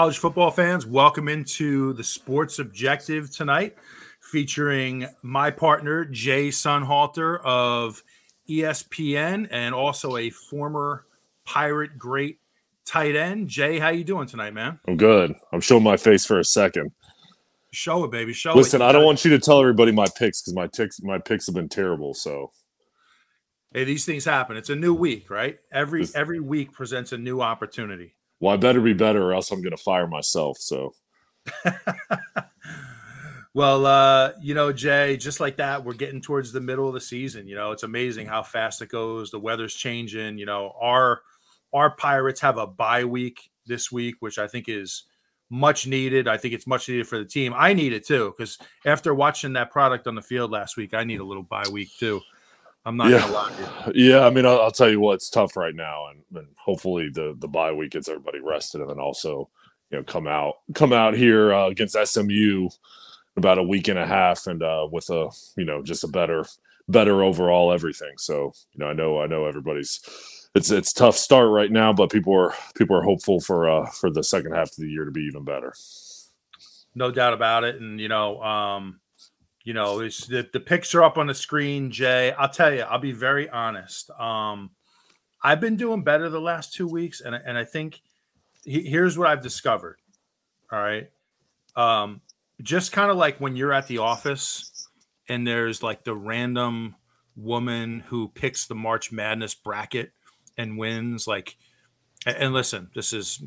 College football fans, welcome into the Sports Objective tonight, featuring my partner Jay Sonnhalter of ESPN and also a former Pirate great tight end. Jay, how you doing tonight, man? I'm good. I'm showing my face for a second. Show it, baby. Show Listen, it. Listen, I don't want you to tell everybody my picks because my picks my picks have been terrible. So Hey, these things happen. It's a new week, right? Every every week presents a new opportunity. Well, I better be better, or else I'm going to fire myself. So Well, uh, you know, Jay, just like that, we're getting towards the middle of the season. You know, it's amazing how fast it goes. The weather's changing. You know, our our Pirates have a bye week this week, which I think is much needed. I think it's much needed for the team. I need it too because after watching that product on the field last week, I need a little bye week too. I'm not Yeah. gonna lie to you. yeah, I mean, I'll, I'll tell you what, it's tough right now, and, and hopefully the the bye week gets everybody rested, and then also you know come out come out here uh, against SMU in about a week and a half, and uh, with a you know just a better better overall everything. So you know, I know I know everybody's. It's it's tough start right now, but people are people are hopeful for uh for the second half of the year to be even better. no doubt about it. And you know, um, you know, it's the, the picks are up on the screen, Jay. I'll tell you, I'll be very honest. Um, I've been doing better the last two weeks, and and I think he- here's what I've discovered. All right, um, just kind of like when you're at the office and there's like the random woman who picks the March Madness bracket and wins, like. And listen, this is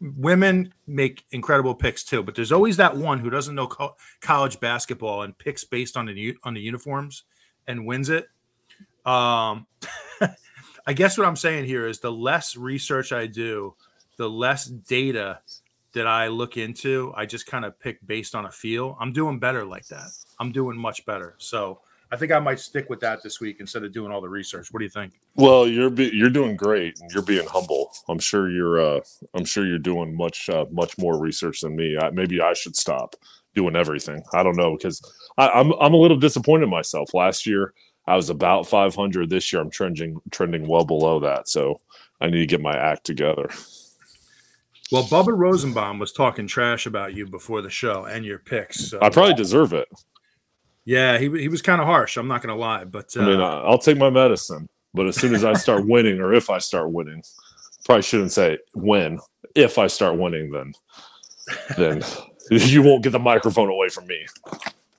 women make incredible picks too, but there's always that one who doesn't know co- college basketball and picks based on the on the uniforms and wins it. Um, I guess what I'm saying here is the less research I do, the less data that I look into. I just kind of pick based on a feel. I'm doing better like that. I'm doing much better. So I think I might stick with that this week instead of doing all the research. What do you think? Well, you're be, you're doing great. and You're being humble. I'm sure you're uh, I'm sure you're doing much uh, much more research than me. I, maybe I should stop doing everything. I don't know because I, I'm I'm a little disappointed in myself. Last year I was about 500. This year I'm trending trending well below that. So I need to get my act together. Well, Bubba Rosenbaum was talking trash about you before the show and your picks. So, I probably deserve it. Yeah, he, he was kind of harsh. I'm not going to lie, but uh, I mean, I'll take my medicine, but as soon as I start winning, or if I start winning, probably shouldn't say when. If I start winning, then then you won't get the microphone away from me.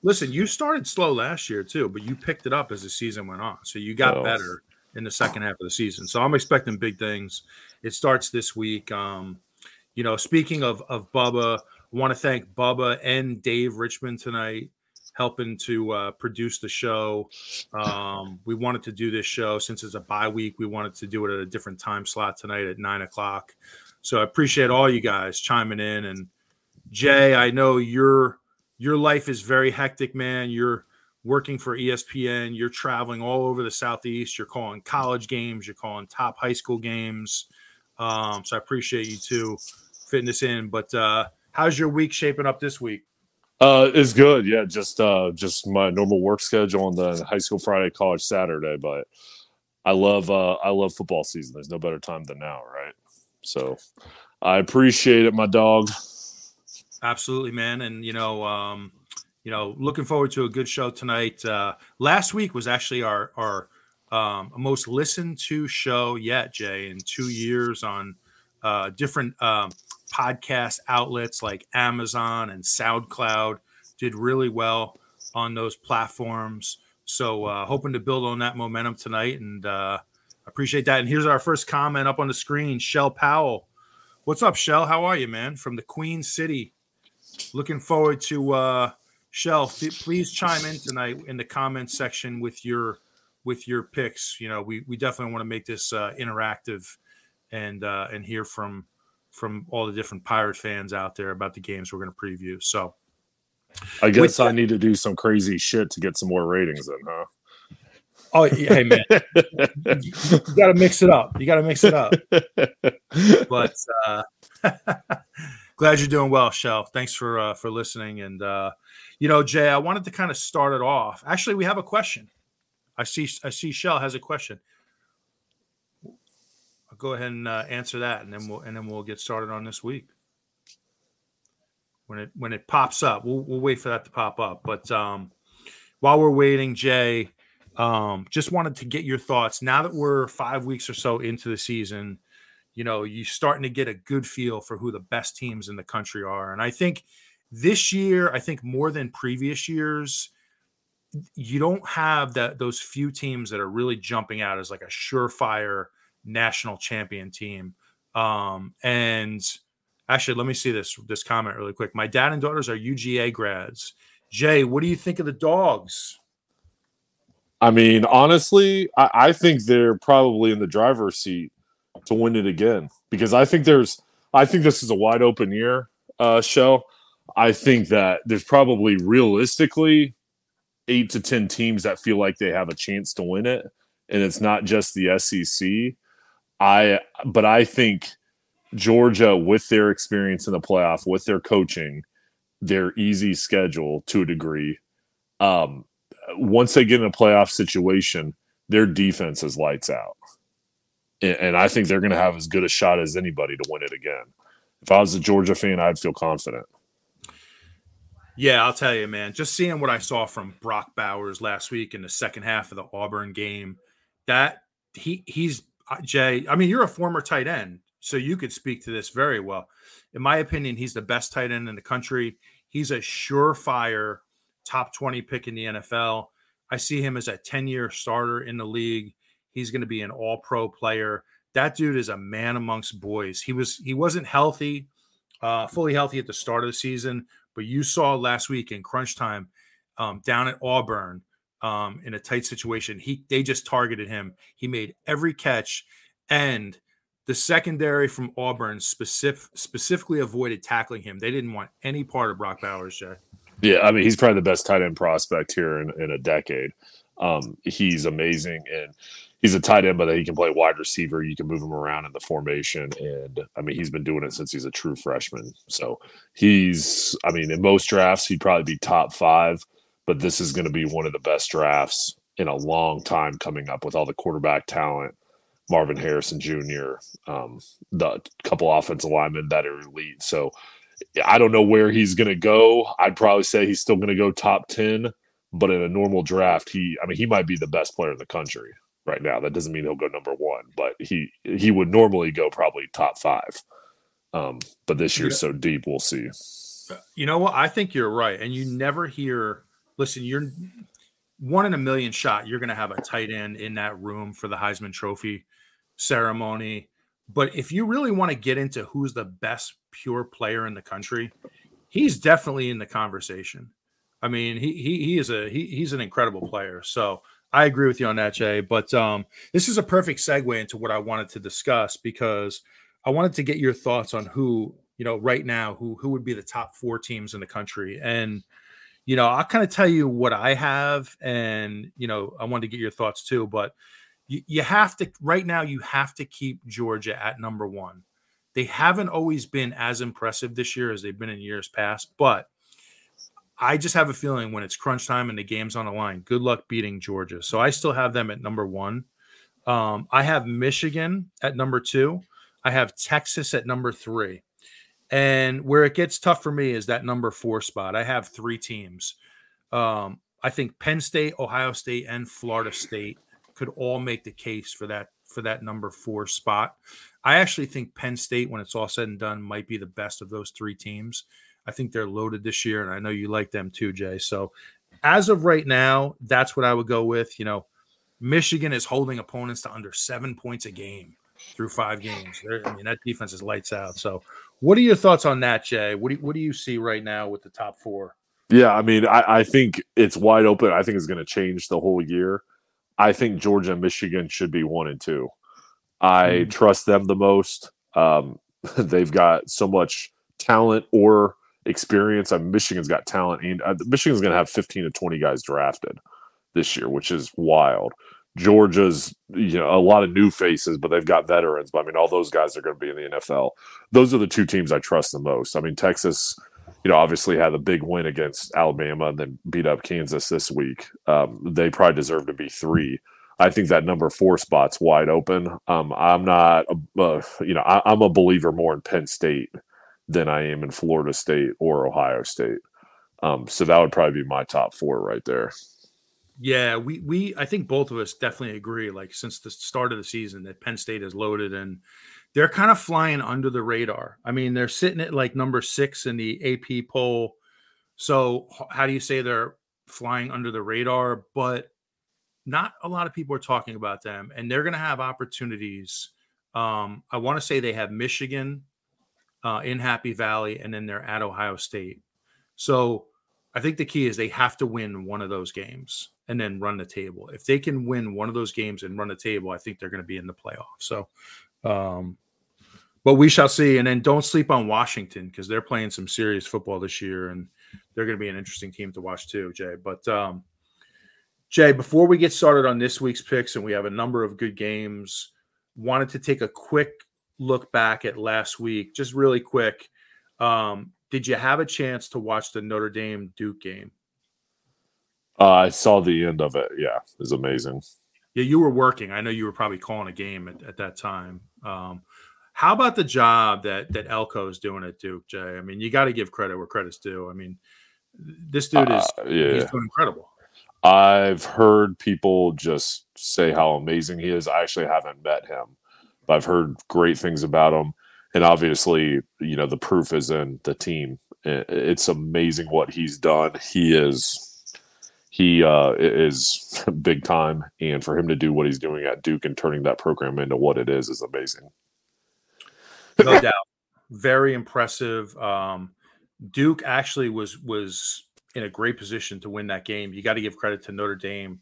Listen, you started slow last year too, but you picked it up as the season went on. So you got Oh. better in the second half of the season. So I'm expecting big things. It starts this week. Um, you know, speaking of of Bubba, I want to thank Bubba and Dave Richmond tonight helping to uh, produce the show. Um, we wanted to do this show since it's a bye week. We wanted to do it at a different time slot tonight at nine o'clock. So I appreciate all you guys chiming in. And Jay, I know your your life is very hectic, man. You're working for ESPN. You're traveling all over the southeast. You're calling college games. You're calling top high school games. Um, so I appreciate you too fitting this in. But uh, how's your week shaping up this week? Uh, it's good. Yeah, just uh, just my normal work schedule on the high school Friday, college Saturday. But I love uh, I love football season. There's no better time than now, right? So I appreciate it, my dog. Absolutely, man. And you know, um, you know, looking forward to a good show tonight. Uh, last week was actually our our um, most listened to show yet, Jay, in two years on uh, different um, podcast outlets like Amazon and SoundCloud. Did really well on those platforms. So uh, hoping to build on that momentum tonight, and uh, appreciate that. And here's our first comment up on the screen. Shell Powell, what's up, Shell? How are you, man? From the Queen City. Looking forward to uh, Shell, please chime in tonight in the comments section with your with your picks. You know, we we definitely want to make this uh, interactive and uh, and hear from from all the different pirate fans out there about the games we're going to preview. So, I guess I need to do some crazy shit to get some more ratings in, huh? Oh, hey man, you, got to mix it up. You got to mix it up. But uh, glad you're doing well, Shell. Thanks for uh, for listening. And uh, you know, Jay, I wanted to kind of start it off. Actually, we have a question. I see. I see. Shell has a question. Go ahead and uh, answer that, and then we'll and then we'll get started on this week. When it when it pops up, we'll we'll wait for that to pop up. But um, while we're waiting, Jay, um, just wanted to get your thoughts. Now that we're five weeks or so into the season, you know, you're starting to get a good feel for who the best teams in the country are, and I think this year, I think more than previous years, you don't have that those few teams that are really jumping out as like a surefire national champion team. Um, and actually, let me see this this comment really quick. My dad and daughters are UGA grads. Jay, what do you think of the dogs? I mean, honestly, I, I think they're probably in the driver's seat to win it again because I think there's I think this is a wide open year, uh, show. I think that there's probably realistically eight to ten teams that feel like they have a chance to win it, and it's not just the SEC. I but I think Georgia, with their experience in the playoff, with their coaching, their easy schedule to a degree, um, once they get in a playoff situation, their defense is lights out, and, and I think they're going to have as good a shot as anybody to win it again. If I was a Georgia fan, I'd feel confident. Yeah, I'll tell you, man. Just seeing what I saw from Brock Bowers last week in the second half of the Auburn game, that he he's Jay. I mean, you're a former tight end, so you could speak to this very well. In my opinion, he's the best tight end in the country. He's a surefire top 20 pick in the NFL. I see him as a 10 year starter in the league. He's going to be an all pro player. That dude is a man amongst boys. He was he wasn't healthy, uh, fully healthy at the start of the season, but you saw last week in crunch time um, down at Auburn um, in a tight situation. He they just targeted him. He made every catch, and the secondary from Auburn specific, specifically avoided tackling him. They didn't want any part of Brock Bowers, Jay. Yeah, I mean he's probably the best tight end prospect here in, in a decade. Um, he's amazing, and he's a tight end, but he can play wide receiver. You can move him around in the formation, and I mean he's been doing it since he's a true freshman. So he's, I mean, in most drafts he'd probably be top five, but this is going to be one of the best drafts in a long time coming up with all the quarterback talent. Marvin Harrison Jr., um, the couple offensive linemen that are elite. So I don't know where he's going to go. I'd probably say he's still going to go top 10, but in a normal draft, he, I mean, he might be the best player in the country right now. That doesn't mean he'll go number one, but he he would normally go probably top five. Um, but this year's yeah. so deep, we'll see. You know what? I think you're right, and you never hear. Listen, you're one in a million shot. You're going to have a tight end in that room for the Heisman Trophy ceremony. But if you really want to get into who's the best pure player in the country, he's definitely in the conversation. I mean, he he, he is a he, he's an incredible player. So I agree with you on that, Jay. But um, this is a perfect segue into what I wanted to discuss because I wanted to get your thoughts on who, you know, right now, who who would be the top four teams in the country. And, you know, I'll kind of tell you what I have, and you know, I wanted to get your thoughts too. But you, you have to right now, you have to keep Georgia at number one. They haven't always been as impressive this year as they've been in years past, but I just have a feeling when it's crunch time and the game's on the line, good luck beating Georgia. So I still have them at number one. Um, I have Michigan at number two. I have Texas at number three. And where it gets tough for me is that number four spot. I have three teams. Um, I think Penn State, Ohio State, and Florida State could all make the case for that for that number four spot. I actually think Penn State, when it's all said and done, might be the best of those three teams. I think they're loaded this year, and I know you like them too, Jay. So as of right now, that's what I would go with. You know, Michigan is holding opponents to under seven points a game through five games. They're, I mean, that defense is lights out. So, what are your thoughts on that, Jay? What do you, what do you see right now with the top four? Yeah, I mean, I, I think it's wide open. I think it's going to change the whole year. I think Georgia and Michigan should be one and two. I mm. trust them the most. Um, they've got so much talent or experience. I mean, Michigan's got talent, and uh, Michigan's going to have 15 to 20 guys drafted this year, which is wild. Georgia's, you know, a lot of new faces, but they've got veterans. But I mean, all those guys are going to be in the NFL. Those are the two teams I trust the most. I mean, Texas, you know, obviously had a big win against Alabama and then beat up Kansas this week. Um, they probably deserve to be three. I think that number four spot's wide open. Um, I'm not, a, uh, you know, I, I'm a believer more in Penn State than I am in Florida State or Ohio State. Um, so that would probably be my top four right there. Yeah, we we I think both of us definitely agree. Like since the start of the season, that Penn State is loaded and they're kind of flying under the radar. I mean, they're sitting at like number six in the AP poll. So how do you say they're flying under the radar? But not a lot of people are talking about them, and they're going to have opportunities. Um, I want to say they have Michigan uh, in Happy Valley, and then they're at Ohio State. So I think the key is they have to win one of those games and then run the table. If they can win one of those games and run the table, I think they're going to be in the playoff. So, um, but we shall see. And then don't sleep on Washington because they're playing some serious football this year, and they're going to be an interesting team to watch too, Jay. But um, Jay, before we get started on this week's picks, and we have a number of good games, wanted to take a quick look back at last week, just really quick. Um, did you have a chance to watch the Notre Dame Duke game? Uh, I saw the end of it. Yeah, it was amazing. Yeah, you were working. I know you were probably calling a game at, at that time. Um, how about the job that that Elko is doing at Duke, Jay? I mean, you got to give credit where credit's due. I mean, this dude is uh, yeah. he's doing incredible. I've heard people just say how amazing he is. I actually haven't met him, but I've heard great things about him and obviously, you know, the proof is in the team. It's amazing what he's done. He is he uh, is big time, and for him to do what he's doing at Duke and turning that program into what it is is amazing. No doubt, very impressive. Um, Duke actually was was in a great position to win that game. You got to give credit to Notre Dame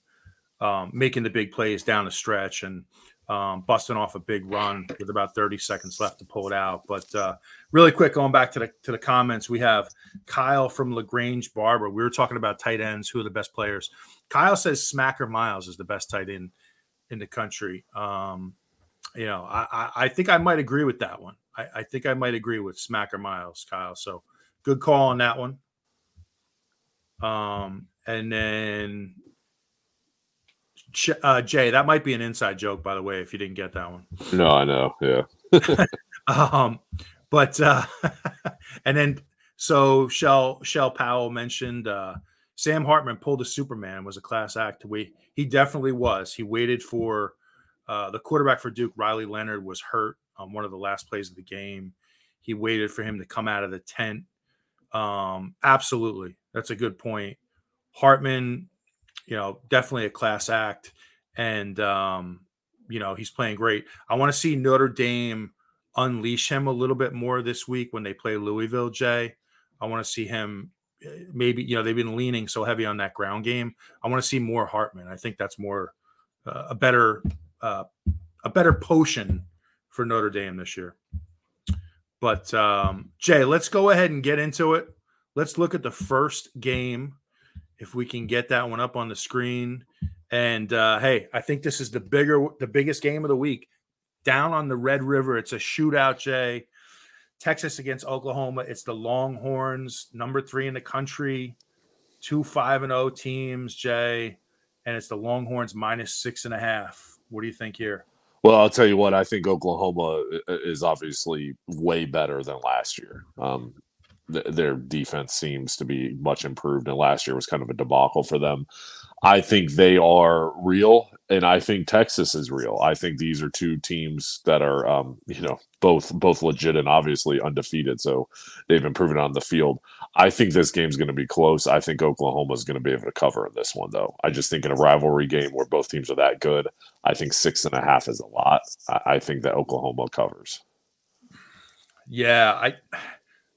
um, making the big plays down the stretch and um, busting off a big run with about 30 seconds left to pull it out. But uh, really quick, going back to the to the comments, we have Kyle from Lagrange Barber. We were talking about tight ends, who are the best players. Kyle says Smacker Miles is the best tight end in the country. Um, you know, I, I, I, think I might agree with that one. I, I think I might agree with Smacker Miles, Kyle. So good call on that one. Um, and then uh, Jay, that might be an inside joke, by the way, if you didn't get that one. No, I know. Yeah. um, but uh, and then so Shell Shell Powell mentioned uh, Sam Hartman pulled a Superman was a class act. We he definitely was. He waited for uh, the quarterback for Duke, Riley Leonard, was hurt on one of the last plays of the game. He waited for him to come out of the tent. Um, absolutely, that's a good point. Hartman you know, definitely a class act. And, um, you know, he's playing great. I want to see Notre Dame unleash him a little bit more this week when they play Louisville, Jay. I want to see him eh, maybe, you know, they've been leaning so heavy on that ground game. I want to see more Hartman. I think that's more uh, a better, uh, a better potion for Notre Dame this year. But um, Jay, let's go ahead and get into it. Let's look at the first game if we can get that one up on the screen. And uh, hey, I think this is the bigger, the biggest game of the week. Down on the Red River, it's a shootout, Jay. Texas against Oklahoma. It's the Longhorns, number three in the country, two five and zero oh teams, Jay, and it's the Longhorns minus six and a half. What do you think here? Well, I'll tell you what. I think Oklahoma is obviously way better than last year. Um, th- their defense seems to be much improved, and last year was kind of a debacle for them. I think they are real, and I think Texas is real. I think these are two teams that are, um, you know, both both legit and obviously undefeated. So they've been proven on the field. I think this game's going to be close. I think Oklahoma is going to be able to cover in this one, though. I just think in a rivalry game where both teams are that good, I think six and a half is a lot. I, I think that Oklahoma covers. Yeah, I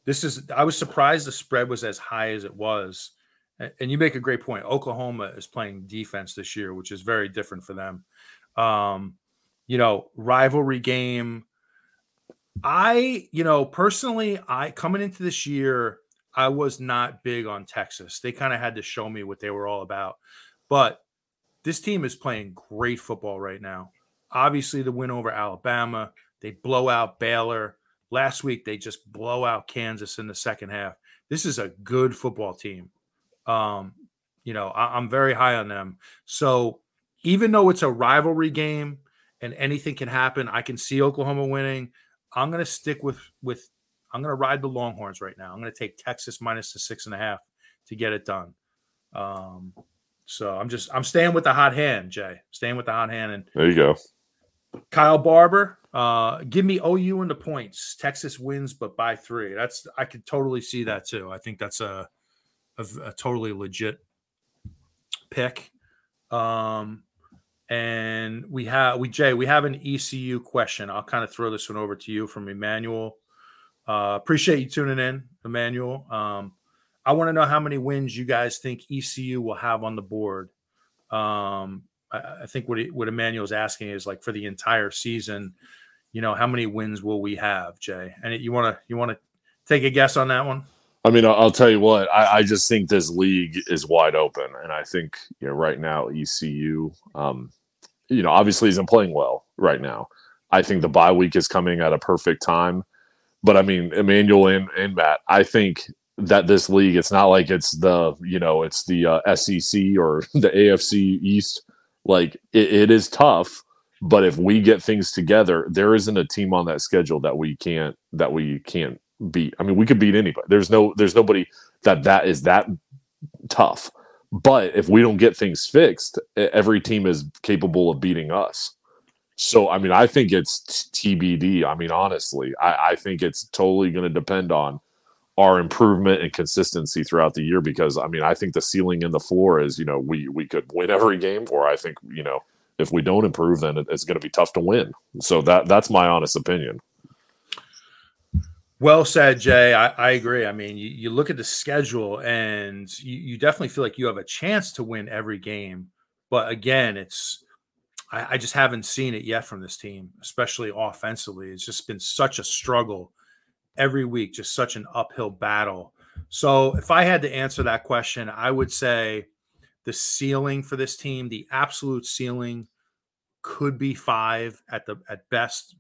this is I was surprised the spread was as high as it was. and you make a great point. Oklahoma is playing defense this year, which is very different for them. Um, you know, rivalry game. I, you know, personally, I coming into this year, I was not big on Texas. They kind of had to show me what they were all about. But this team is playing great football right now. Obviously, the win over Alabama, they blow out Baylor. Last week, they just blow out Kansas in the second half. This is a good football team. Um, you know, I, I'm very high on them. So even though it's a rivalry game and anything can happen, I can see Oklahoma winning. I'm going to stick with with. I'm going to ride the Longhorns right now. I'm going to take Texas minus the six and a half to get it done. Um, so I'm just I'm staying with the hot hand, Jay. Staying with the hot hand, and there you go. Kyle Barber, uh, give me OU in the points. Texas wins, but by three. That's I could totally see that too. I think that's a a, a totally legit pick. Um, and we have we Jay, we have an ECU question. I'll kind of throw this one over to you from Emmanuel. Uh, appreciate you tuning in, Emmanuel. Um, I want to know how many wins you guys think ECU will have on the board. Um, I, I think what what Emmanuel's asking is like for the entire season. You know, how many wins will we have, Jay? And you want to you want to take a guess on that one? I mean, I'll tell you what. I, I, just think this league is wide open, and I think you know right now ECU, um, you know, obviously isn't playing well right now. I think the bye week is coming at a perfect time, but I mean, Emmanuel and, and Matt, I think that this league, it's not like it's the you know it's the uh, SEC or the AFC East. Like it, it is tough, but if we get things together, there isn't a team on that schedule that we can't that we can't beat. I mean, we could beat anybody. There's no there's nobody that that is that tough. But if we don't get things fixed, every team is capable of beating us. So I mean, I think it's TBD. I mean, honestly, I, I think it's totally going to depend on our improvement and consistency throughout the year. Because I mean, I think the ceiling and the floor is, you know, we we could win every game, or I think you know, if we don't improve, then it's going to be tough to win. So that that's my honest opinion. Well said, Jay. I, I agree. I mean, you, you, look at the schedule and you, you, definitely feel like you have a chance to win every game. But again, it's I, I, just haven't seen it yet from this team, especially offensively. It's just been such a struggle every week, just such an uphill battle. So if I had to answer that question, I would say the ceiling for this team, the absolute ceiling could be five at the at best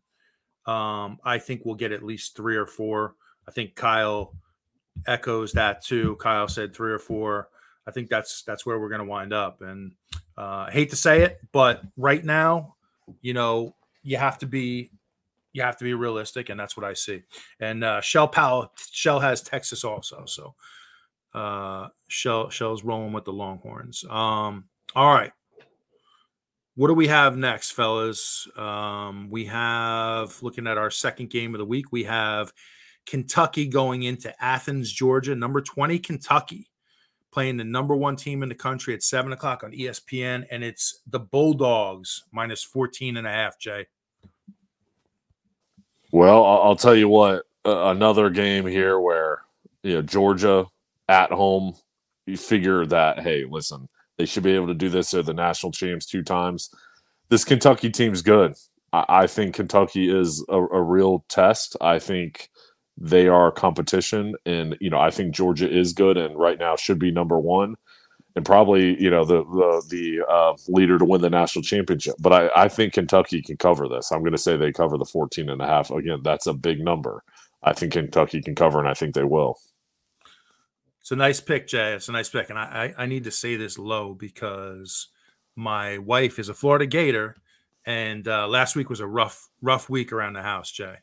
um, I think we'll get at least three or four. I think Kyle echoes that too. Kyle said three or four. I think that's that's where we're going to wind up. And uh, I hate to say it, but right now, you know, you have to be you have to be realistic, and that's what I see. And uh, Shell Powell, Shell has Texas also, so uh, Shell Shell's rolling with the Longhorns. Um, all right, what do we have next, fellas? Um, we have looking at our second game of the week. We have Kentucky going into Athens, Georgia. Number 20, Kentucky, playing the number one team in the country at seven o'clock on ESPN. And it's the Bulldogs minus 14 and a half, Jay. Well, I'll tell you what, another game here where, you know, Georgia at home, you figure that, hey, listen, they should be able to do this. They're the national champs two times. This Kentucky team's good. I, I think Kentucky is a, a real test. I think they are competition, and you know I think Georgia is good, and right now should be number one, and probably you know the the the uh, leader to win the national championship. But I, I think Kentucky can cover this. I'm going to say they cover the 14 and a half. Again, that's a big number. I think Kentucky can cover, and I think they will. It's a nice pick, Jay. It's a nice pick, and I, I, I need to say this low because my wife is a Florida Gator, and uh, last week was a rough rough week around the house, Jay.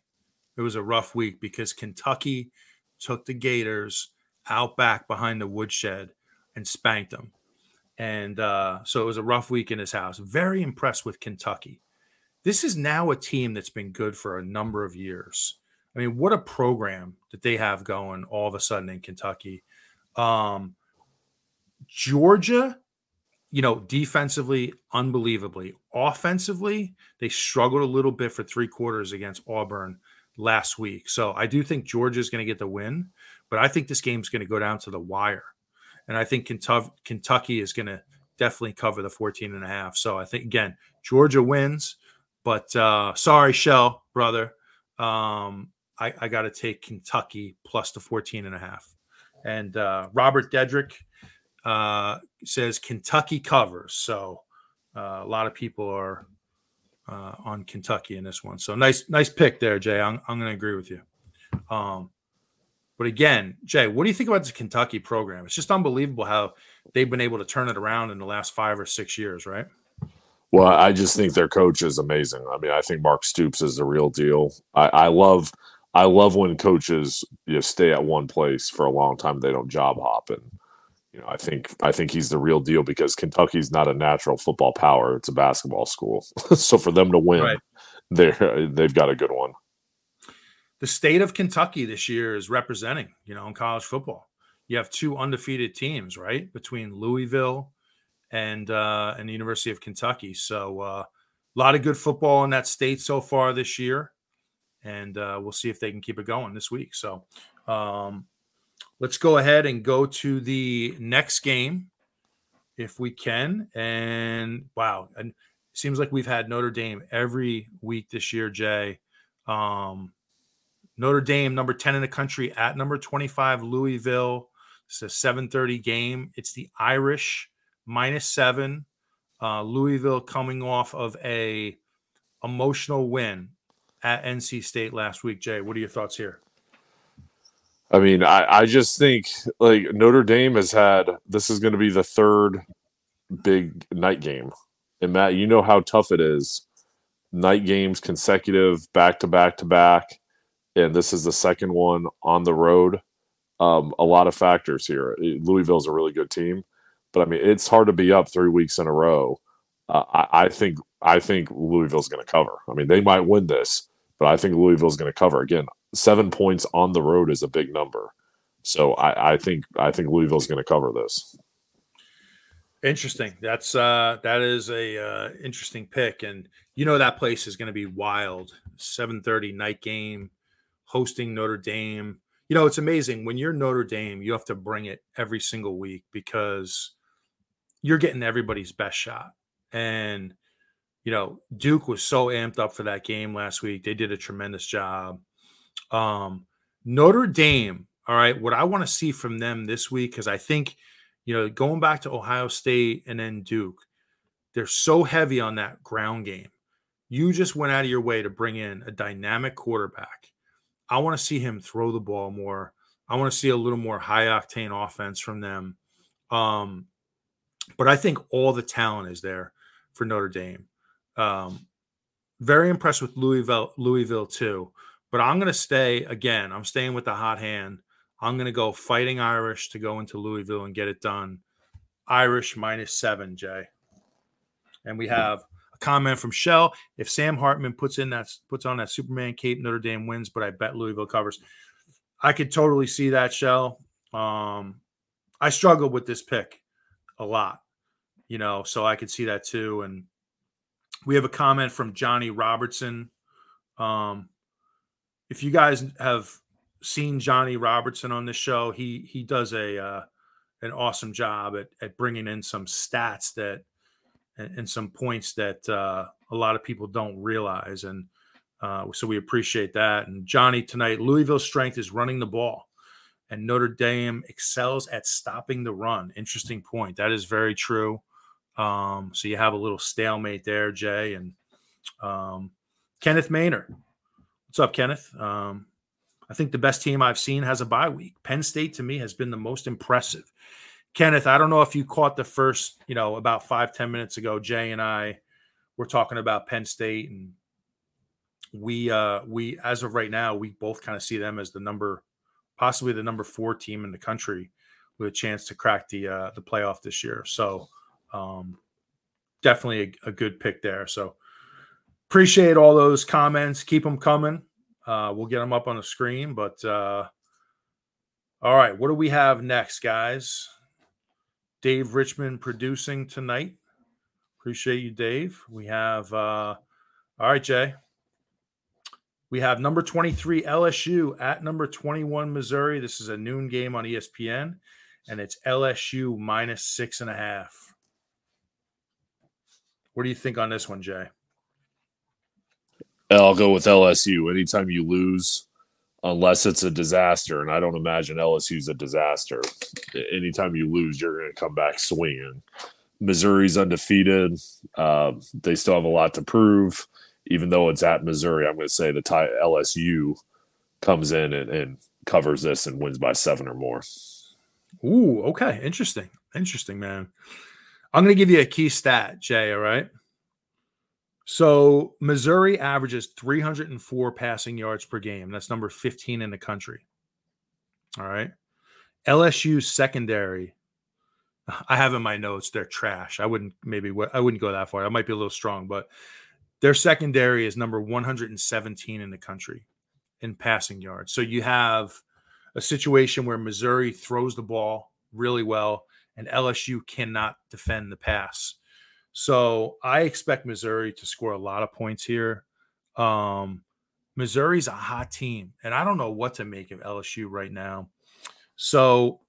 It was a rough week because Kentucky took the Gators out back behind the woodshed and spanked them, and uh, so it was a rough week in his house. Very impressed with Kentucky. This is now a team that's been good for a number of years. I mean, what a program that they have going all of a sudden in Kentucky. Um, Georgia, you know, defensively, unbelievably. Offensively, they struggled a little bit for three quarters against Auburn last week. So I do think Georgia is going to get the win, but I think this game is going to go down to the wire. and I think Kentucky is going to definitely cover the 14 and a half. So I think again, Georgia wins, but uh, sorry, Shell brother. Um, I, I got to take Kentucky plus the 14 and a half. And uh, Robert Dedrick uh, says Kentucky covers. So uh, a lot of people are uh, on Kentucky in this one. So nice, nice pick there, Jay. I'm, I'm going to agree with you. Um, but again, Jay, what do you think about the Kentucky program? It's just unbelievable how they've been able to turn it around in the last five or six years, right? Well, I just think their coach is amazing. I mean, I think Mark Stoops is the real deal. I, I love I love when coaches you know, stay at one place for a long time. They don't job hop, and you know, I think I think he's the real deal because Kentucky's not a natural football power; it's a basketball school. so for them to win, right. they they've got a good one. The state of Kentucky this year is representing, you know, in college football. You have two undefeated teams, right, between Louisville and uh, and the University of Kentucky. So uh, a lot of good football in that state so far this year and uh, we'll see if they can keep it going this week. So um, let's go ahead and go to the next game if we can. And wow, and it seems like we've had Notre Dame every week this year, Jay. Um, Notre Dame, number 10 in the country at number 25, Louisville. It's a 7:30 game. It's the Irish minus seven. Uh, Louisville coming off of a emotional win at NC State last week. Jay, what are your thoughts here? I mean, I, I just think like Notre Dame has had this is going to be the third big night game. And Matt, you know how tough it is. Night games consecutive, back to back to back. And this is the second one on the road. Um, a lot of factors here. Louisville's a really good team, but I mean, it's hard to be up three weeks in a row. Uh, I, I think I think Louisville's going to cover. I mean, they might win this, but I think Louisville's going to cover again. Seven points on the road is a big number, so I, I think I think Louisville's going to cover this. Interesting. That's uh that is a uh, interesting pick, and you know that place is going to be wild. Seven thirty night game, hosting Notre Dame. You know it's amazing when you're Notre Dame. You have to bring it every single week because you're getting everybody's best shot, and you know, Duke was so amped up for that game last week. They did a tremendous job. Um, Notre Dame, all right, what I want to see from them this week, because I think, you know, going back to Ohio State and then Duke, they're so heavy on that ground game. You just went out of your way to bring in a dynamic quarterback. I want to see him throw the ball more. I want to see a little more high octane offense from them. Um, but I think all the talent is there for Notre Dame. Um, very impressed with Louisville, Louisville too. But I'm going to stay again. I'm staying with the hot hand. I'm going to go fighting Irish to go into Louisville and get it done. Irish minus seven, Jay. And we have a comment from Shell. If Sam Hartman puts in that puts on that Superman cape, Notre Dame wins, but I bet Louisville covers. I could totally see that, Shell. Um, I struggled with this pick a lot, you know, so I could see that too. And we have a comment from Johnny Robertson. Um, if you guys have seen Johnny Robertson on this show, he he does a uh, an awesome job at at bringing in some stats that and, and some points that uh, a lot of people don't realize, and uh, so we appreciate that. And Johnny tonight, Louisville's strength is running the ball, and Notre Dame excels at stopping the run. Interesting point. That is very true. Um, so you have a little stalemate there, Jay, and um, Kenneth Maynard. What's up, Kenneth? Um, I think the best team I've seen has a bye week. Penn State to me has been the most impressive. Kenneth, I don't know if you caught the first, you know, about five ten minutes ago. Jay and I were talking about Penn State, and we, uh, we as of right now, we both kind of see them as the number, possibly the number four team in the country with a chance to crack the uh, the playoff this year. So um, definitely a, a, good pick there. So appreciate all those comments. Keep them coming. Uh, we'll get them up on the screen. But uh, all right, what do we have next, guys? Dave Richmond producing tonight. Appreciate you, Dave. We have, uh, all right, Jay. We have number 23 LSU at number 21 Missouri. This is a noon game on ESPN. and it's LSU minus six and a half. What do you think on this one, Jay? I'll go with LSU. Anytime you lose, unless it's a disaster, and I don't imagine LSU's a disaster. Anytime you lose, you're going to come back swinging. Missouri's undefeated. Uh, they still have a lot to prove, even though it's at Missouri. I'm going to say the tie, LSU comes in and, and covers this and wins by seven or more. Ooh, okay. Interesting. Interesting, man. I'm going to give you a key stat, Jay. All right. So Missouri averages 304 passing yards per game. That's number 15 in the country. All right. LSU's secondary. I have in my notes they're trash. I wouldn't maybe I wouldn't go that far. I might be a little strong, but their secondary is number 117 in the country in passing yards. So you have a situation where Missouri throws the ball really well and LSU cannot defend the pass. So I expect Missouri to score a lot of points here. Um, Missouri's a hot team, and I don't know what to make of LSU right now. So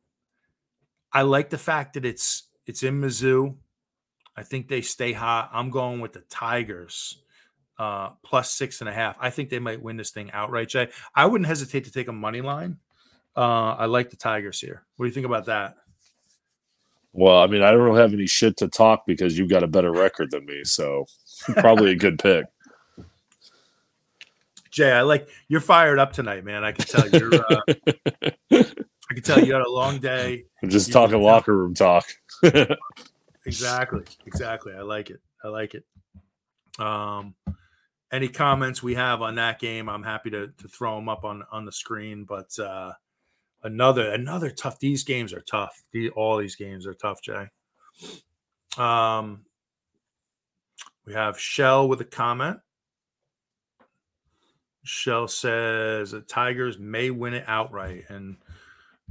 I like the fact that it's it's in Mizzou. I think they stay hot. I'm going with the Tigers uh, plus six and a half. I think they might win this thing outright, Jay. I wouldn't hesitate to take a money line. Uh, I like the Tigers here. What do you think about that? Well, I mean, I don't really have any shit to talk because you've got a better record than me, so probably a good pick. Jay, I like you're fired up tonight, man. I can tell you're. Uh, I can tell you had a long day. I'm just you talking locker room talk. exactly, exactly. I like it. I like it. Um, any comments we have on that game? I'm happy to to throw them up on on the screen, but uh, another another tough. These games are tough. The, all these games are tough, Jay. Um, we have Shell with a comment. Shell says the Tigers may win it outright, and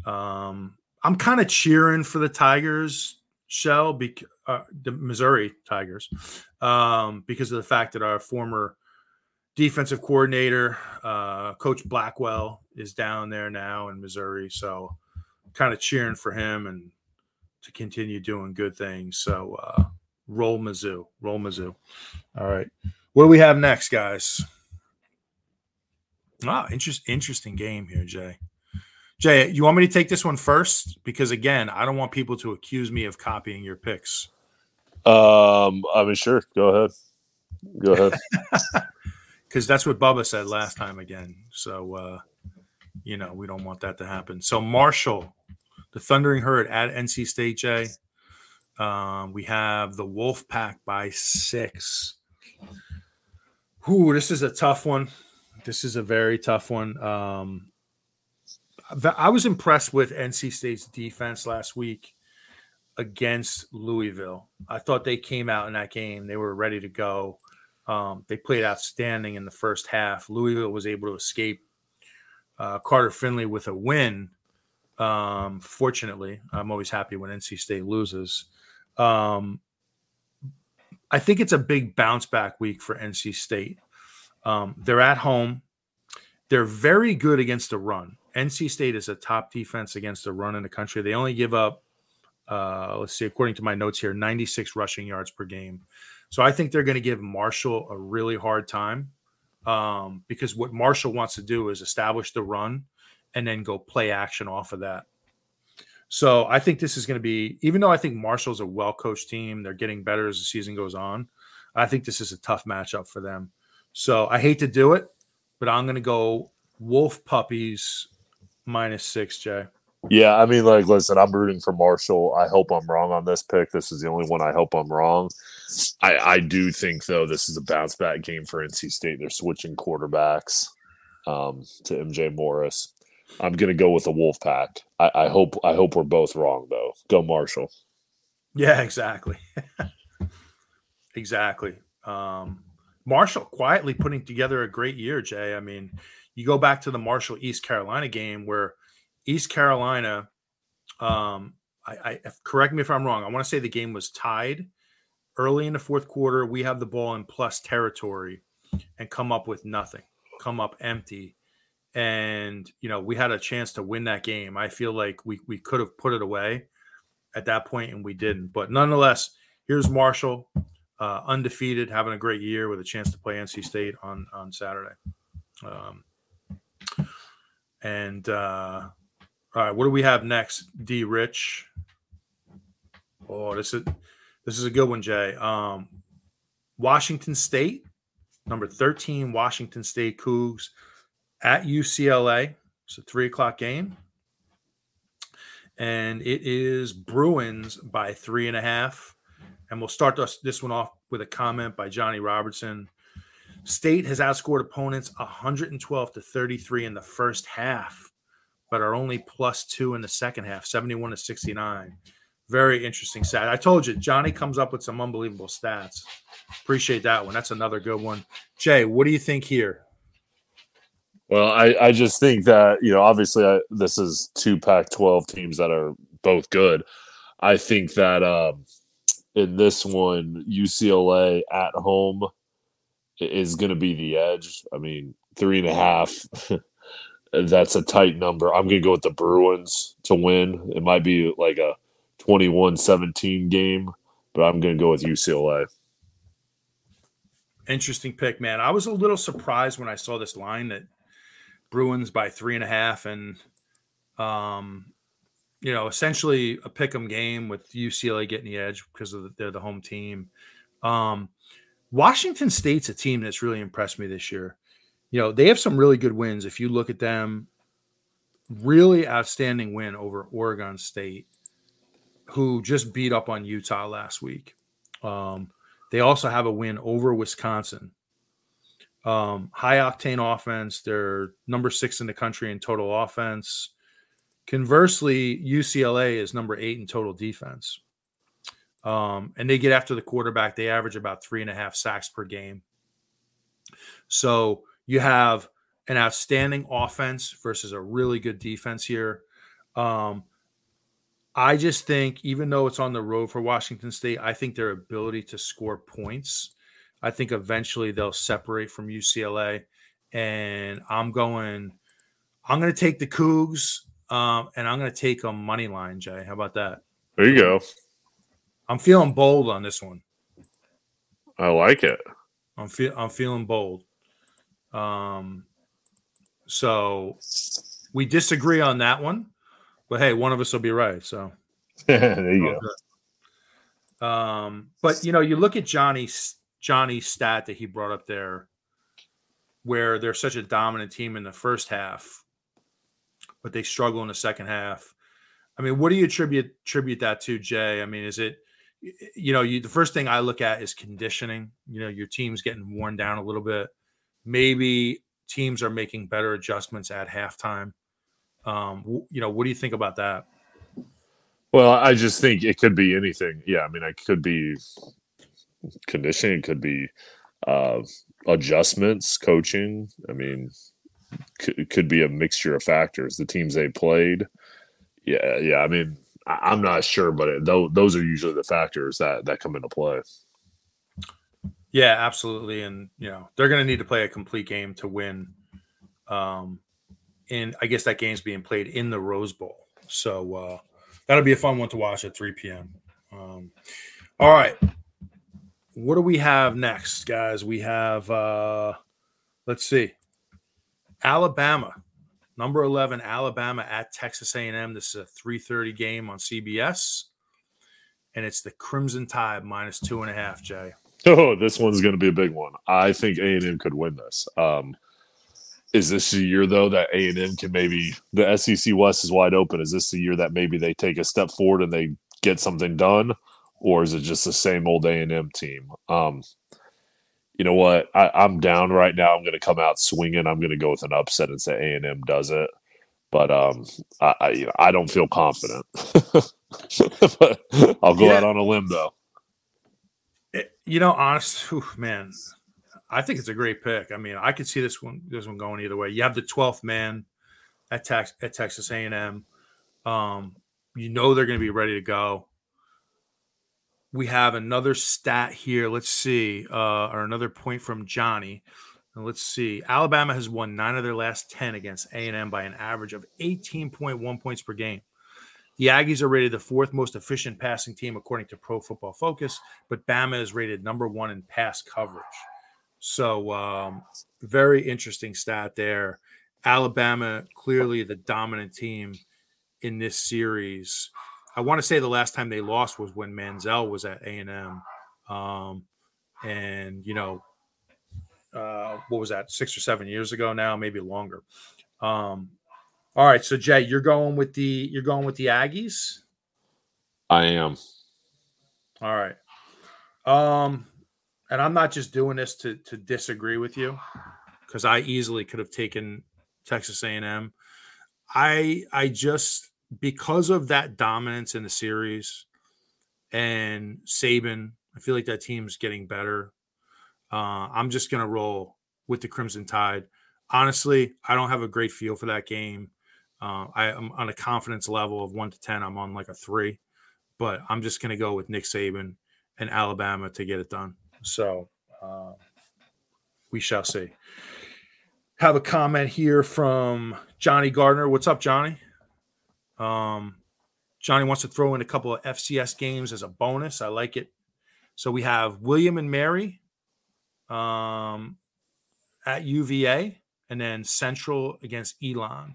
um, I'm kind of cheering for the Tigers. Shell, bec- uh, the Missouri Tigers, um, because of the fact that our former defensive coordinator, uh, Coach Blackwell, is down there now in Missouri. So kind of cheering for him and to continue doing good things. So uh, roll Mizzou, roll Mizzou. All right. What do we have next, guys? Ah, interest, interesting game here, Jay. Jay, you want me to take this one first? Because again, I don't want people to accuse me of copying your picks. Um, I mean, sure. Go ahead. Go ahead. because that's what Bubba said last time again. So, uh, you know, we don't want that to happen. So, Marshall, the Thundering Herd at NC State, Jay. Um, we have the Wolf Pack by six. Ooh, this is a tough one. This is a very tough one. Um, I was impressed with NC State's defense last week against Louisville. I thought they came out in that game. They were ready to go. Um, they played outstanding in the first half. Louisville was able to escape uh, Carter Finley with a win. Um, fortunately, I'm always happy when NC State loses. Um, I think it's a big bounce back week for NC State. Um, they're at home. They're very good against the run. NC State is a top defense against the run in the country. They only give up, uh, let's see, according to my notes here, 96 rushing yards per game. So I think they're going to give Marshall a really hard time um, because what Marshall wants to do is establish the run and then go play action off of that. So I think this is going to be, even though I think Marshall's a well coached team, they're getting better as the season goes on. I think this is a tough matchup for them. So I hate to do it, but I'm going to go Wolf Puppies minus six, Jay. Yeah, I mean, like, listen, I'm rooting for Marshall. I hope I'm wrong on this pick. This is the only one I hope I'm wrong. I, I do think, though, this is a bounce back game for NC State. They're switching quarterbacks um, to MJ Morris. I'm to go with the Wolfpack. I, I hope I hope we're both wrong, though. Go Marshall. Yeah, exactly. exactly. Um, Marshall quietly putting together a great year, Jay. I mean, you go back to the Marshall East Carolina game where East Carolina, um, I, I correct me if I'm wrong. I want to say the game was tied early in the fourth quarter. We have the ball in plus territory and come up with nothing, come up empty. and you know we had a chance to win that game. I feel like we we could have put it away at that point and we didn't. But nonetheless, here's Marshall, uh, undefeated, having a great year with a chance to play NC State on on Saturday. Um, and uh, all right, what do we have next? D Rich. Oh, this is this is a good one, Jay. Um, Washington State, number 13, Washington State Cougs at UCLA. It's a three o'clock game. And it is Bruins by three and a half. And we'll start this, this one off with a comment by Johnny Robertson. State has outscored opponents 112 to 33 in the first half, but are only plus two in the second half, 71 to 69. Very interesting stat. I told you, Johnny comes up with some unbelievable stats. Appreciate that one. That's another good one. Jay, what do you think here? Well, I, I just think that, you know, obviously I, this is two Pac 12 teams that are both good. I think that um, in this one, UCLA at home is going to be the edge. I mean, three and a half. that's a tight number. I'm going to go with the Bruins to win. It might be like a 21 17 game, but I'm going to go with UCLA. Interesting pick, man. I was a little surprised when I saw this line that Bruins by three and a half, and um, you know, essentially a pick 'em game with UCLA getting the edge because of the, they're the home team. Um, Washington State's a team that's really impressed me this year. You know, they have some really good wins. If you look at them, really outstanding win over Oregon State, who just beat up on Utah last week. Um, they also have a win over Wisconsin, um, high octane offense. They're number six in the country in total offense. Conversely, UCLA is number eight in total defense. Um, and they get after the quarterback. They average about three and a half sacks per game. So you have an outstanding offense versus a really good defense here. Um, I just think, even though it's on the road for Washington State, I think their ability to score points I think eventually they'll separate from UCLA, and I'm going. I'm going to take the Cougs, um, and I'm going to take a money line. Jay, how about that? There you go. I'm feeling bold on this one. I like it. I'm feel I'm feeling bold. Um, so we disagree on that one, but hey, one of us will be right. So there you go. Um, but you know, you look at Johnny's Johnny's stat that he brought up there, where they're such a dominant team in the first half, but they struggle in the second half. I mean, what do you attribute attribute that to, Jay? I mean, is it you know, you the first thing I look at is conditioning. You know, your team's getting worn down a little bit. Maybe teams are making better adjustments at halftime. Um, you know, what do you think about that? Well, I just think it could be anything. Yeah, I mean, it could be conditioning, could be uh, adjustments, coaching. I mean, could, could be a mixture of factors. The teams they played. Yeah, yeah. I mean, I, am not sure, but it, those are usually the factors that that come into play. Yeah, absolutely, and you know they're going to need to play a complete game to win. Um, and I guess that game's being played in the Rose Bowl, so uh, that'll be a fun one to watch at 3 p.m. Um, all right, what do we have next, guys? We have uh let's see. Alabama. Number 11 Alabama at Texas A&M. This is a 3:30 game on CBS. And it's the Crimson Tide minus two and a half, Jay. Oh, this one's going to be a big one. I think A&M could win this. Um, is this the year though that A&M can maybe the SEC West is wide open? Is this the year that maybe they take a step forward and they get something done? or is it just the same old A and M team? Um, you know what? I, am down right now. I'm going to come out swinging. I'm going to go with an upset and say A and M does it, but um, I, I, you know I don't feel confident. but I'll go yeah. out on a limb though. You know, honest, whew, man, I think it's a great pick. I mean, I could see this one this one going either way. You have the 12th man at, at Texas A and M. Um, you know they're going to be ready to go we have another stat here. Let's see, uh, or another point from Johnny. And let's see. Alabama has won nine of their last 10 against A&M by an average of 18.1 points per game. The Aggies are rated the fourth most efficient passing team according to Pro Football Focus, but Bama is rated number one in pass coverage. So, um, very interesting stat there. Alabama clearly the dominant team in this series. I want to say the last time they lost was when Manziel was at A and M, um, and you know, uh, what was that? Six or seven years ago now, maybe longer. Um, all right, so Jay, you're going with the you're going with the Aggies. I am. All right. Um, and I'm not just doing this to to disagree with you because I easily could have taken Texas A&M. I I just because of that dominance in the series and Saban, I feel like that team's getting better. Uh, I'm just gonna roll with the Crimson Tide. Honestly, I don't have a great feel for that game. Uh, I am on a confidence level of one to ten. I'm on like a three, but I'm just gonna go with Nick Saban and Alabama to get it done. So uh, we shall see. Have a comment here from Johnny Gardner. What's up, Johnny? Um, Johnny wants to throw in a couple of FCS games as a bonus. I like it. So we have William and Mary um, at UVA, and then Central against Elon.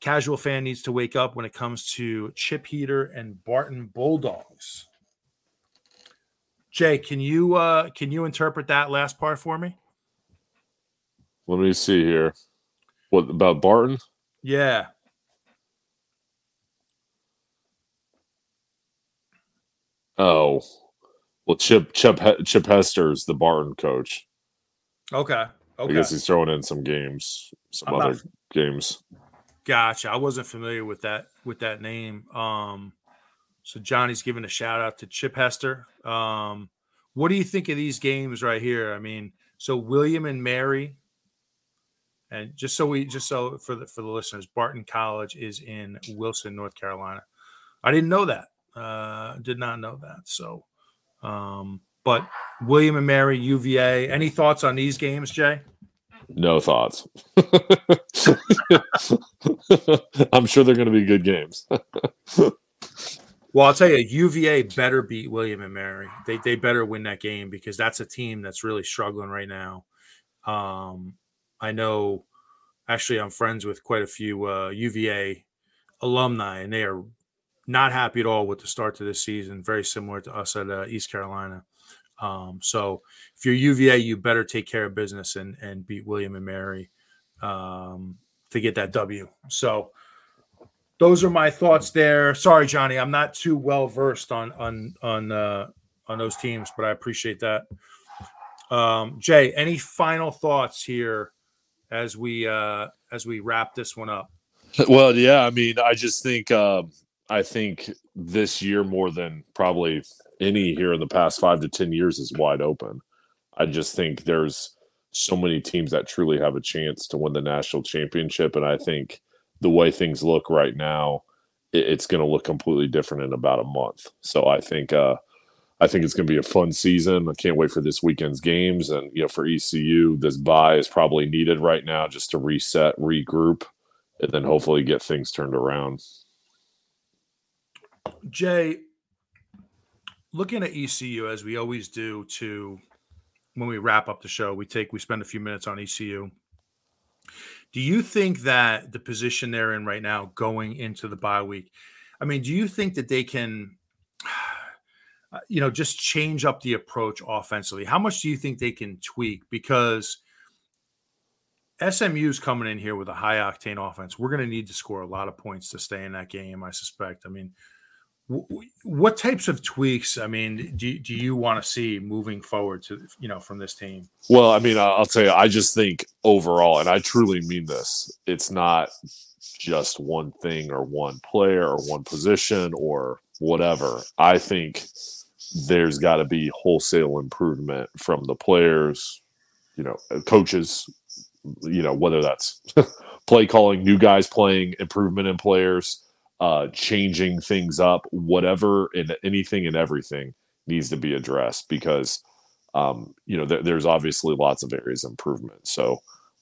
Casual fan needs to wake up when it comes to Chip Heater and Barton Bulldogs. Jay, can you uh, can you interpret that last part for me? Let me see here. What about Barton? Yeah. Oh, well, Chip Chip Chip Hester's the Barton coach. Okay. Okay. I guess he's throwing in some games, some I'm other not- games. Gotcha. I wasn't familiar with that with that name. Um, so Johnny's giving a shout out to Chip Hester. Um, what do you think of these games right here? I mean, so William and Mary, and just so we just so for the for the listeners, Barton College is in Wilson, North Carolina. I didn't know that. Uh, did not know that. So, um, but William and Mary, UVA. Any thoughts on these games, Jay? No thoughts. I'm sure they're going to be good games. Well, I'll tell you, UVA better beat William and Mary. They they better win that game because that's a team that's really struggling right now. Um, I know, actually, I'm friends with quite a few uh, UVA alumni, and they are not happy at all with the start to this season. Very similar to us at uh, East Carolina. Um, so if you're UVA, you better take care of business and and beat William and Mary um, to get that W. So those are my thoughts there. Sorry, Johnny, I'm not too well versed on on on uh, on those teams, but I appreciate that. Um, Jay, any final thoughts here as we uh, as we wrap this one up? well, yeah, I mean, I just think um, I think this year more than probably any here in the past five to ten years is wide open. I just think there's so many teams that truly have a chance to win the national championship, and I think the way things look right now, it's going to look completely different in about a month. So I think uh, I think it's going to be a fun season. I can't wait for this weekend's games, and you know, for ECU, this bye is probably needed right now just to reset, regroup, and then hopefully get things turned around. Jay, looking at ECU as we always do to when we wrap up the show, we take we spend a few minutes on ECU. Do you think that the position they're in right now going into the bye week, I mean, do you think that they can uh, you know, just change up the approach offensively? How much do you think they can tweak because SMU's coming in here with a high octane offense. We're going to need to score a lot of points to stay in that game, I suspect. I mean, what types of tweaks i mean do, do you want to see moving forward to you know from this team? Well i mean i'll tell you i just think overall and i truly mean this it's not just one thing or one player or one position or whatever. I think there's got to be wholesale improvement from the players you know uh, coaches you know whether that's play calling new guys playing improvement in players uh, changing things up, whatever and anything and everything needs to be addressed because um, you know, there, there's obviously lots of areas of improvement. So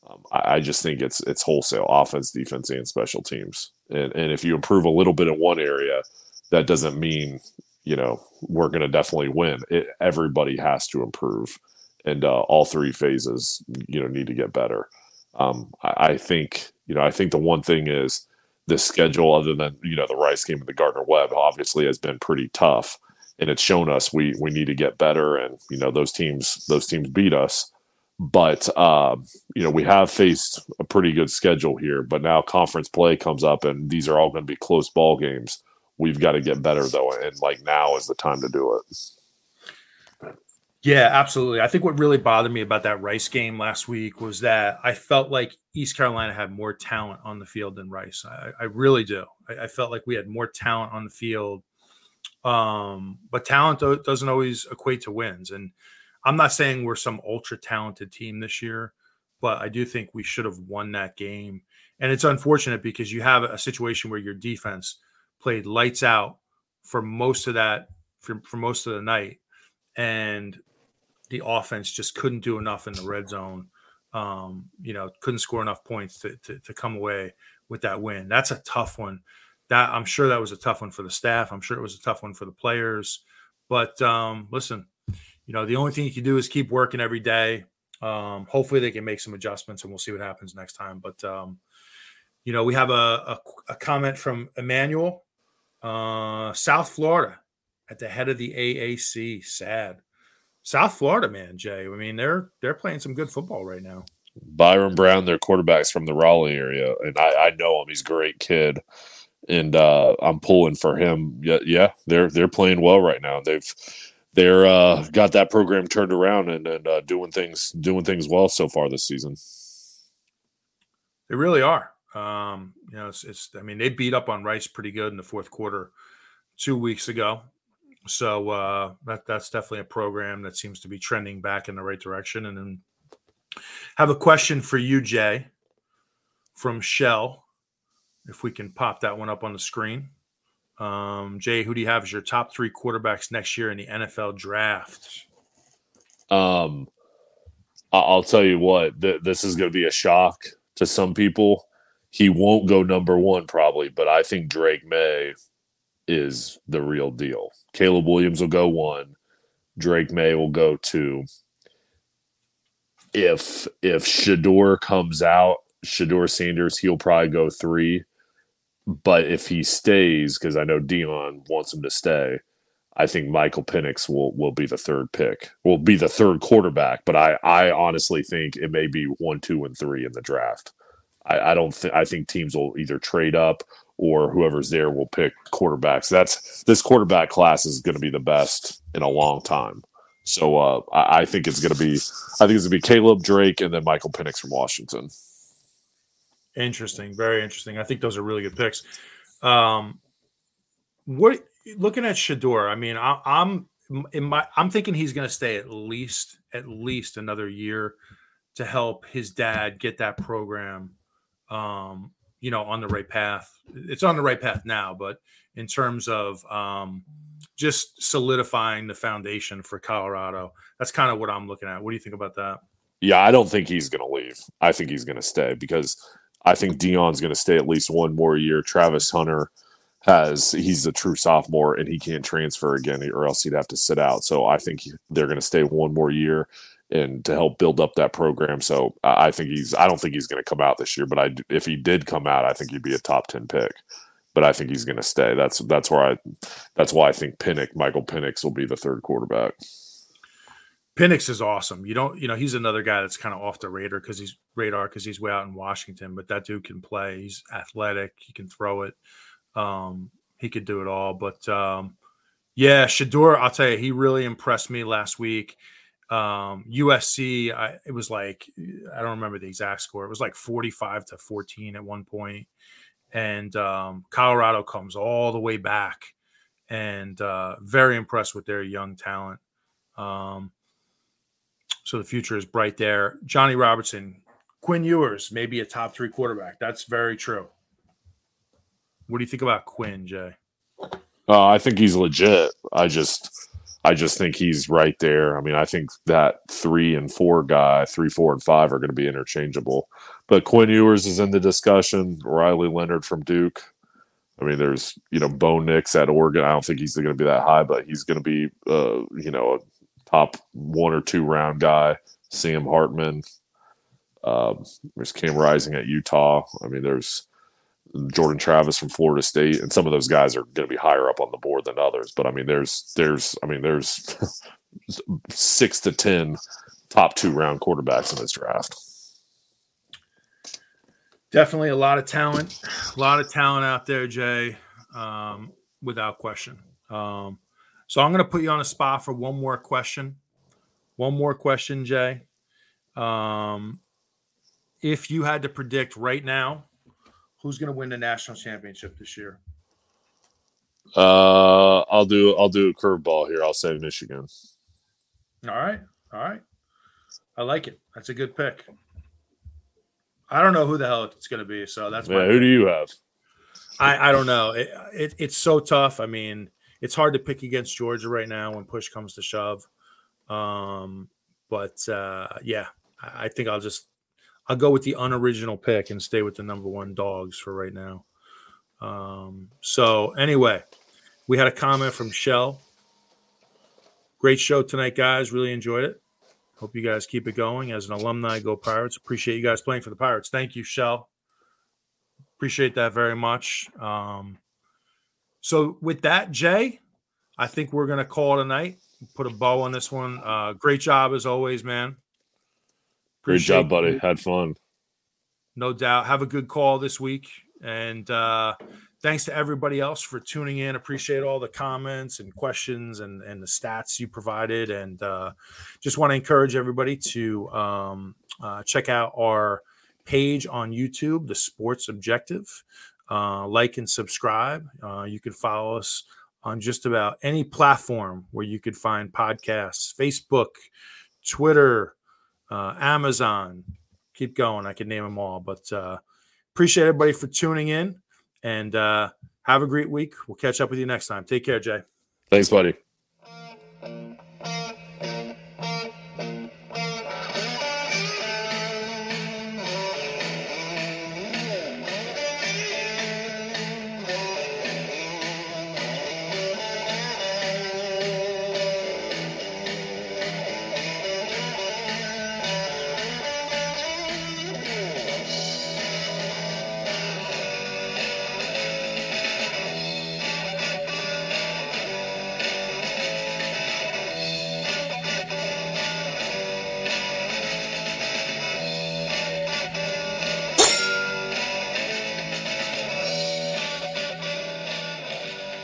um, I, I, just think it's it's wholesale offense, defense, and special teams. And and if you improve a little bit in one area, that doesn't mean you know we're going to definitely win. It, everybody has to improve, and uh, all three phases you know need to get better. Um, I, I think you know I think the one thing is the schedule, other than you know the Rice game and the Gardner Webb, obviously has been pretty tough, and it's shown us we we need to get better. And you know those teams those teams beat us, but uh, you know we have faced a pretty good schedule here. But now conference play comes up, and these are all going to be close ball games. We've got to get better though, and like now is the time to do it. Yeah, absolutely. I think what really bothered me about that Rice game last week was that I felt like East Carolina had more talent on the field than Rice. I, I really do. I, I, felt like we had more talent on the field, um, but talent do- doesn't always equate to wins. And I'm not saying we're some ultra talented team this year, but I do think we should have won that game. And it's unfortunate because you have a situation where your defense played lights out for most of that for, for most of the night and the offense just couldn't do enough in the red zone. Um, you know, couldn't score enough points to, to, to come away with that win. That's a tough one. That I'm sure that was a tough one for the staff. I'm sure it was a tough one for the players. But um, listen, you know, the only thing you can do is keep working every day. Um, hopefully, they can make some adjustments, and we'll see what happens next time. But um, you know, we have a, a, a comment from Emmanuel, uh, South Florida, at the head of the AAC. Sad. South Florida, man, Jay. I mean, they're they're playing some good football right now. Byron Brown, their quarterbacks from the Raleigh area, and I, I know him. He's a great kid, and uh, I'm pulling for him. Yeah, yeah, they're they're playing well right now. They've they're uh, got that program turned around and, and uh, doing things doing things well so far this season. They really are. Um, you know, it's, it's I mean, they beat up on Rice pretty good in the fourth quarter two weeks ago. So uh, that that's definitely a program that seems to be trending back in the right direction. And then have a question for you, Jay, from Shell. If we can pop that one up on the screen. Um, Jay, who do you have as your top three quarterbacks next year in the NFL draft? Um, I'll tell you what, th- this is going to be a shock to some people. He won't go number one, probably, but I think Drake Maye is the real deal. Caleb Williams will go one. Drake Maye will go two. If if Shedeur comes out, Shedeur Sanders, he'll probably go three. But if he stays, because I know Deion wants him to stay, I think Michael Penix will will be the third pick. Will be the third quarterback. But I I honestly think it may be one, two, and three in the draft. I, I don't think I think teams will either trade up or whoever's there will pick quarterbacks. That's this quarterback class is going to be the best in a long time. So uh, I, I, think it's going to be I think it's going to be Caleb Drake and then Michael Penix from Washington. Interesting, very interesting. I think those are really good picks. Um, what looking at Shedeur? I mean, I, I'm in my I'm thinking he's going to stay at least at least another year to help his dad get that program um, you know, on the right path. It's on the right path now, but in terms of um, just solidifying the foundation for Colorado, that's kind of what I'm looking at. What do you think about that? Yeah, I don't think he's going to leave. I think he's going to stay because I think Deion's going to stay at least one more year. Travis Hunter has he's a true sophomore and he can't transfer again or else he'd have to sit out. So I think they're going to stay one more year and to help build up that program. So I think he's. I don't think he's going to come out this year, but I if he did come out, I think he'd be a top ten pick. But I think he's going to stay. That's that's where I. That's why I think Pinnick Michael Penix, will be the third quarterback. Penix is awesome. You don't, you know, he's another guy that's kind of off the radar because he's radar because he's way out in Washington. But that dude can play. He's athletic. He can throw it. Um, he could do it all. But um, yeah, Shedeur, I'll tell you, he really impressed me last week um, USC, I, it was like I don't remember the exact score. It was like 45 to 14 at one point, and um, Colorado comes all the way back, and uh, very impressed with their young talent. Um, so the future is bright there. Johnny Robertson, Quinn Ewers, maybe a top three quarterback. That's very true. What do you think about Quinn, Jay? Uh, I think he's legit. I just I just think he's right there. I mean, I think that three and four guy, three, four, and five are going to be interchangeable. But Quinn Ewers is in the discussion. Riley Leonard from Duke. I mean, there's you know Bo Nix at Oregon. I don't think he's going to be that high, but he's going to be uh, you know a top one or two round guy. Sam Hartman. Um, there's Cam Rising at Utah. I mean, there's Jordan Travis from Florida State, and some of those guys are going to be higher up on the board than others. But I mean, there's there's I mean, there's six to ten top two round quarterbacks in this draft. Definitely a lot of talent, a lot of talent out there, Jay, um, without question. Um, so I'm going to put you on a spot for one more question. One more question, Jay. Um, if you had to predict right now who's going to win the national championship this year? Uh, I'll do I'll do a curveball here. I'll say Michigan. All right, all right. I like it. That's a good pick. I don't know who the hell it's going to be, so that's yeah. Who do you have? I I don't know. It, it, it's so tough. I mean, it's hard to pick against Georgia right now when push comes to shove. Um, but uh, yeah, I, I think I'll just I'll go with the unoriginal pick and stay with the number one dogs for right now. Um, so anyway, we had a comment from Shell. Great show tonight, guys. Really enjoyed it. Hope you guys keep it going. As an alumni, go Pirates. Appreciate you guys playing for the Pirates. Thank you, Shell. Appreciate that very much. Um, so with that, Jay, I think we're gonna call a. Put a bow on this one. Uh, great job as always, man. Great job, buddy. You. Had fun. No doubt. Have a good call this week. And uh, thanks to everybody else for tuning in. Appreciate all the comments and questions and, and the stats you provided. And uh, just want to encourage everybody to um, uh, check out our page on YouTube, The Sports Objective. Uh, like and subscribe. Uh, you can follow us on just about any platform where you could find podcasts Facebook, Twitter, uh, Amazon. Keep going. I can name them all. But uh, appreciate everybody for tuning in and uh, have a great week. We'll catch up with you next time. Take care, Jay. Thanks, buddy.